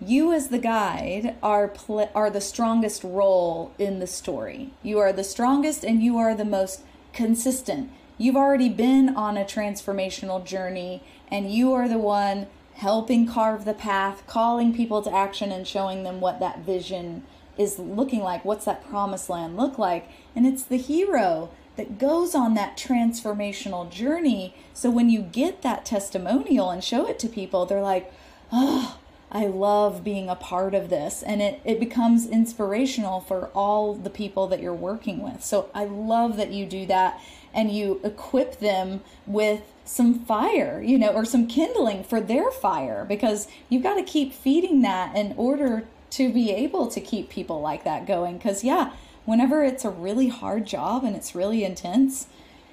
you as the guide are pl- are the strongest role in the story. You are the strongest and you are the most consistent. You've already been on a transformational journey and you are the one helping carve the path, calling people to action and showing them what that vision is looking like. What's that promised land look like? And it's the hero that goes on that transformational journey. So when you get that testimonial and show it to people, they're like, oh, I love being a part of this. And it, it becomes inspirational for all the people that you're working with. So I love that you do that and you equip them with some fire, you know, or some kindling for their fire because you've got to keep feeding that in order to be able to keep people like that going. Because, yeah, whenever it's a really hard job and it's really intense,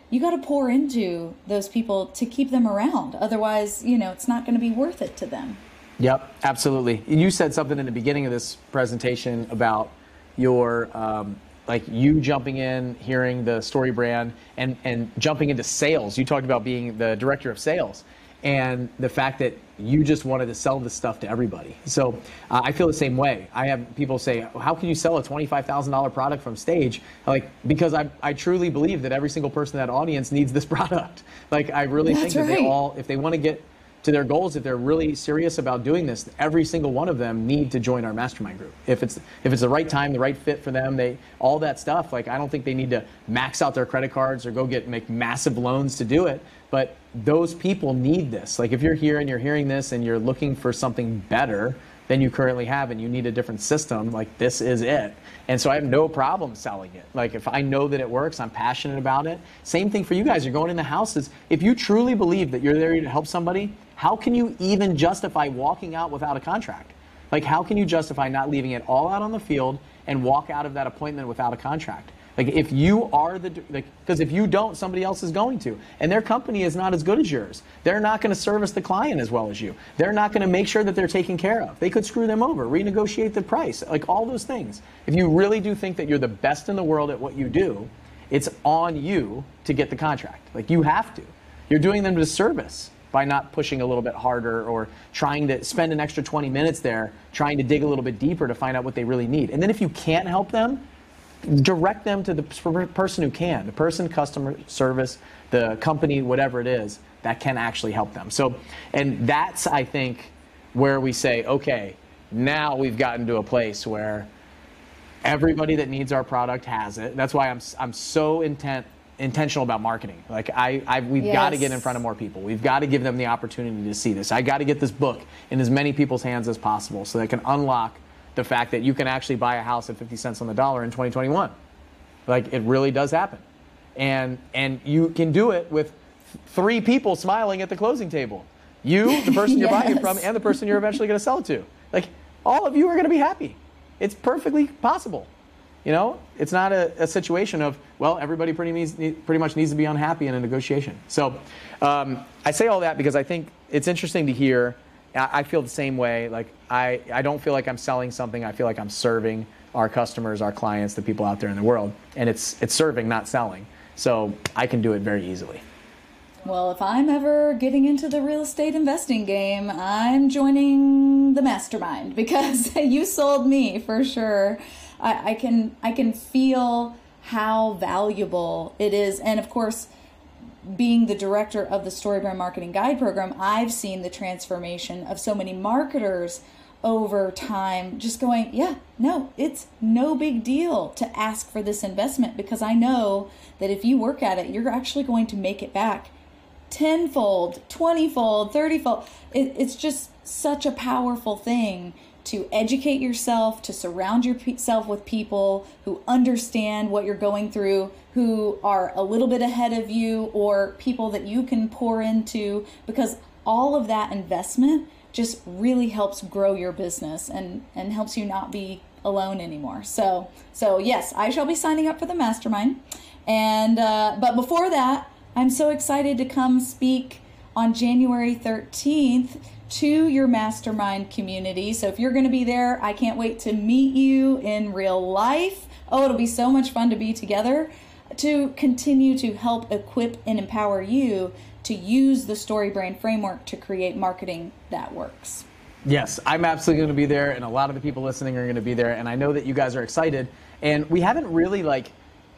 you got to pour into those people to keep them around. Otherwise, you know, it's not going to be worth it to them. Yep, absolutely. You said something in the beginning of this presentation about your um, like you jumping in, hearing the story brand, and and jumping into sales. You talked about being the director of sales, and the fact that you just wanted to sell this stuff to everybody. So uh, I feel the same way. I have people say, "How can you sell a twenty-five thousand dollar product from stage?" Like because I I truly believe that every single person in that audience needs this product. Like I really That's think right. that they all, if they want to get to their goals if they're really serious about doing this every single one of them need to join our mastermind group. If it's if it's the right time the right fit for them they all that stuff like i don't think they need to max out their credit cards or go get make massive loans to do it but those people need this. Like if you're here and you're hearing this and you're looking for something better than you currently have and you need a different system like this is it. And so i have no problem selling it. Like if i know that it works i'm passionate about it. Same thing for you guys. You're going in the houses. If you truly believe that you're there to help somebody how can you even justify walking out without a contract? Like, how can you justify not leaving it all out on the field and walk out of that appointment without a contract? Like, if you are the, like, because if you don't, somebody else is going to. And their company is not as good as yours. They're not going to service the client as well as you. They're not going to make sure that they're taken care of. They could screw them over, renegotiate the price, like all those things. If you really do think that you're the best in the world at what you do, it's on you to get the contract. Like, you have to. You're doing them a disservice by not pushing a little bit harder or trying to spend an extra 20 minutes there trying to dig a little bit deeper to find out what they really need. And then if you can't help them, direct them to the person who can, the person, customer service, the company, whatever it is, that can actually help them. So, and that's, I think, where we say, okay, now we've gotten to a place where everybody that needs our product has it. That's why I'm, I'm so intent intentional about marketing. Like I, I we've yes. got to get in front of more people. We've got to give them the opportunity to see this. I got to get this book in as many people's hands as possible so they can unlock the fact that you can actually buy a house at 50 cents on the dollar in 2021. Like it really does happen. And and you can do it with three people smiling at the closing table. You, the person you're buying it from, and the person you're eventually going to sell it to. Like all of you are going to be happy. It's perfectly possible. You know, it's not a, a situation of, well, everybody pretty, needs, pretty much needs to be unhappy in a negotiation. So um, I say all that because I think it's interesting to hear. I, I feel the same way. Like, I, I don't feel like I'm selling something. I feel like I'm serving our customers, our clients, the people out there in the world. And it's, it's serving, not selling. So I can do it very easily. Well, if I'm ever getting into the real estate investing game, I'm joining the mastermind because you sold me for sure. I, I can I can feel how valuable it is, and of course, being the director of the Storybrand Marketing Guide program, I've seen the transformation of so many marketers over time just going, yeah, no, it's no big deal to ask for this investment because I know that if you work at it, you're actually going to make it back tenfold, twentyfold, thirtyfold. It, it's just such a powerful thing to educate yourself, to surround yourself with people who understand what you're going through, who are a little bit ahead of you, or people that you can pour into, because all of that investment just really helps grow your business and, and helps you not be alone anymore. So, so yes, I shall be signing up for the mastermind. And, uh, but before that, I'm so excited to come speak on January 13th to your mastermind community. So if you're going to be there, I can't wait to meet you in real life. Oh, it'll be so much fun to be together to continue to help equip and empower you to use the story brand framework to create marketing that works. Yes, I'm absolutely going to be there, and a lot of the people listening are going to be there, and I know that you guys are excited. And we haven't really like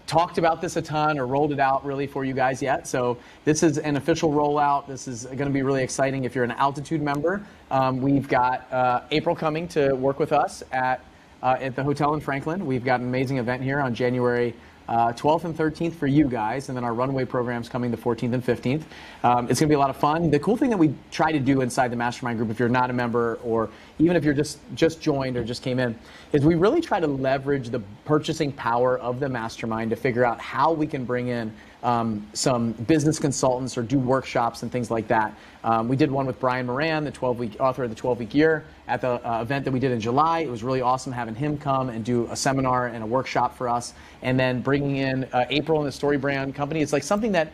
talked about this a ton or rolled it out really for you guys yet. So this is an official rollout. This is going to be really exciting. If you're an Altitude member, um, we've got uh, April coming to work with us at uh, at the hotel in Franklin. We've got an amazing event here on January uh, 12th and 13th for you guys, and then our runway program's coming the 14th and 15th. Um, it's going to be a lot of fun. The cool thing that we try to do inside the mastermind group, if you're not a member or even if you're just just joined or just came in, is we really try to leverage the purchasing power of the mastermind to figure out how we can bring in um, some business consultants or do workshops and things like that. Um, we did one with Brian Moran, the 12 week author of the 12 week year, at the uh, event that we did in July. It was really awesome having him come and do a seminar and a workshop for us, and then bringing in uh, April and the Story Brand Company. It's like something that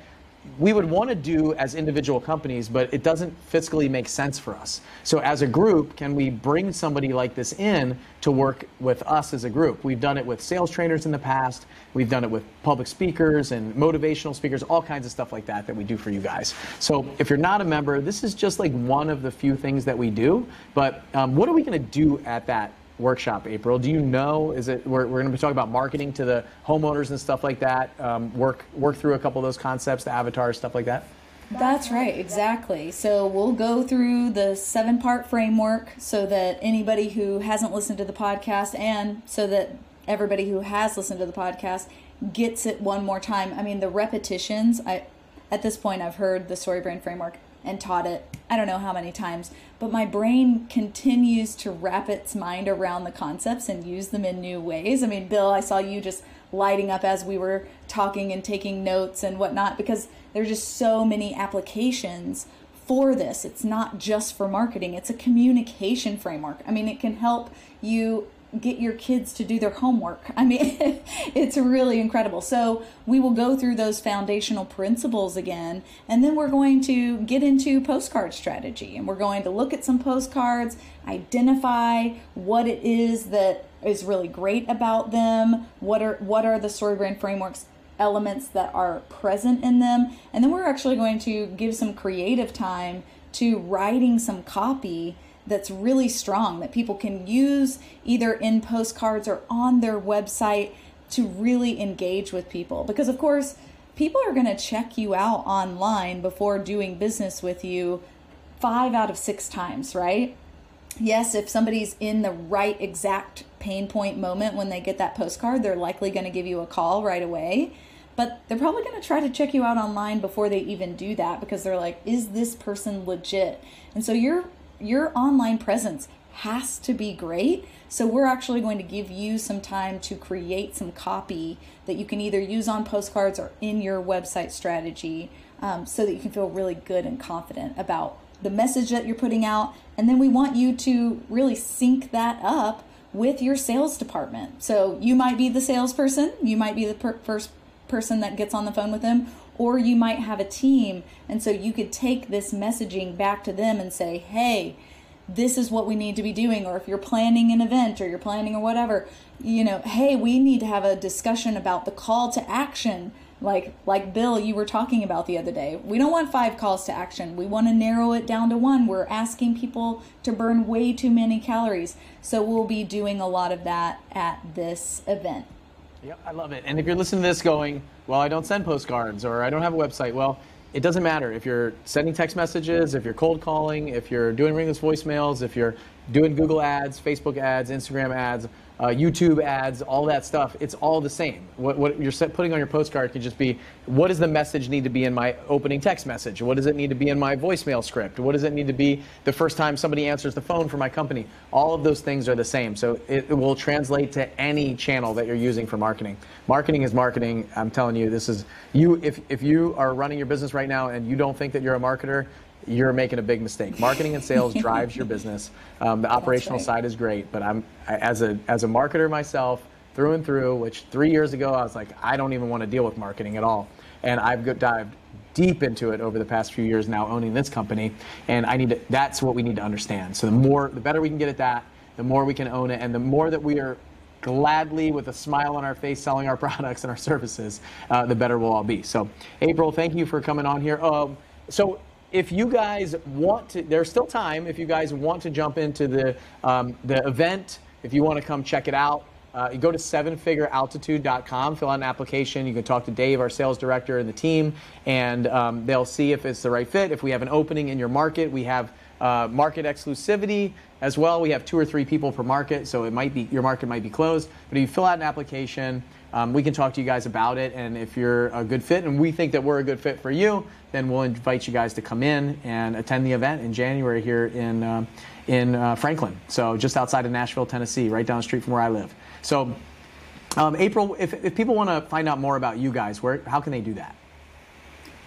we would want to do as individual companies, but it doesn't fiscally make sense for us. So, as a group, can we bring somebody like this in to work with us as a group? We've done it with sales trainers in the past, we've done it with public speakers and motivational speakers, all kinds of stuff like that that we do for you guys. So, if you're not a member, this is just like one of the few things that we do. But um, what are we going to do at that workshop, April. Do you know? Is it we're, we're going to be talking about marketing to the homeowners and stuff like that? Um, work work through a couple of those concepts, the avatars, stuff like that. That's right, exactly. So we'll go through the seven part framework so that anybody who hasn't listened to the podcast and so that everybody who has listened to the podcast gets it one more time. I mean, the repetitions, I at this point I've heard the story brand framework and taught it I don't know how many times, but my brain continues to wrap its mind around the concepts and use them in new ways. I mean, Bill, I saw you just lighting up as we were talking and taking notes and whatnot because there's just so many applications for this. It's not just for marketing, it's a communication framework. I mean, it can help you get your kids to do their homework. I mean, it's really incredible. So, we will go through those foundational principles again, and then we're going to get into postcard strategy and we're going to look at some postcards, identify what it is that is really great about them, what are what are the story brand frameworks elements that are present in them, and then we're actually going to give some creative time to writing some copy that's really strong that people can use either in postcards or on their website to really engage with people. Because, of course, people are going to check you out online before doing business with you five out of six times, right? Yes, if somebody's in the right exact pain point moment when they get that postcard, they're likely going to give you a call right away. But they're probably going to try to check you out online before they even do that because they're like, is this person legit? And so you're your online presence has to be great. So we're actually going to give you some time to create some copy that you can either use on postcards or in your website strategy um, so that you can feel really good and confident about the message that you're putting out. And then we want you to really sync that up with your sales department. So you might be the salesperson, you might be the per- first person that gets on the phone with them, or you might have a team. And so you could take this messaging back to them and say, hey, this is what we need to be doing. Or if you're planning an event or you're planning or whatever, you know, hey, we need to have a discussion about the call to action. Like like Bill, you were talking about the other day. We don't want five calls to action. We want to narrow it down to one. We're asking people to burn way too many calories. So we'll be doing a lot of that at this event. Yep, I love it. And if you're listening to this going, well, I don't send postcards or I don't have a website, well, it doesn't matter if you're sending text messages, if you're cold calling, if you're doing ringless voicemails, if you're doing Google ads, Facebook ads, Instagram ads, uh, YouTube ads, all that stuff, it's all the same. What, what you're putting on your postcard can just be what does the message need to be in my opening text message? What does it need to be in my voicemail script? What does it need to be the first time somebody answers the phone for my company? All of those things are the same. So it, it will translate to any channel that you're using for marketing. Marketing is marketing. I'm telling you, this is you. If, if you are running your business right now and you don't think that you're a marketer, you're making a big mistake. Marketing and sales drives your business. Um, the operational right. side is great, but I'm as a as a marketer myself through and through. Which three years ago I was like, I don't even want to deal with marketing at all, and I've dived deep into it over the past few years now owning this company and i need to that's what we need to understand so the more the better we can get at that the more we can own it and the more that we are gladly with a smile on our face selling our products and our services uh, the better we'll all be so april thank you for coming on here um, so if you guys want to, there's still time. If you guys want to jump into the um, the event, if you want to come check it out, uh, you go to sevenfigurealtitude.com, fill out an application. You can talk to Dave, our sales director, and the team, and um, they'll see if it's the right fit. If we have an opening in your market, we have uh, market exclusivity as well. We have two or three people per market, so it might be your market might be closed. But if you fill out an application, um, we can talk to you guys about it. And if you're a good fit, and we think that we're a good fit for you, then we'll invite you guys to come in and attend the event in January here in uh, in uh, Franklin, so just outside of Nashville, Tennessee, right down the street from where I live. So, um, April, if, if people want to find out more about you guys, where how can they do that?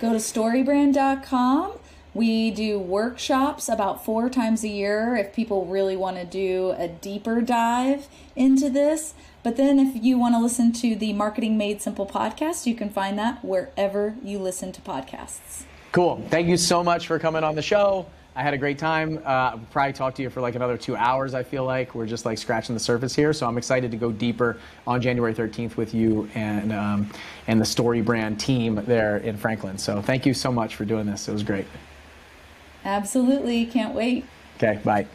Go to storybrand.com. We do workshops about four times a year if people really want to do a deeper dive into this. But then if you want to listen to the Marketing Made Simple podcast, you can find that wherever you listen to podcasts. Cool. Thank you so much for coming on the show. I had a great time. Uh, probably talk to you for like another two hours. I feel like we're just like scratching the surface here. So I'm excited to go deeper on January 13th with you and um, and the StoryBrand team there in Franklin. So thank you so much for doing this. It was great. Absolutely, can't wait. Okay, bye.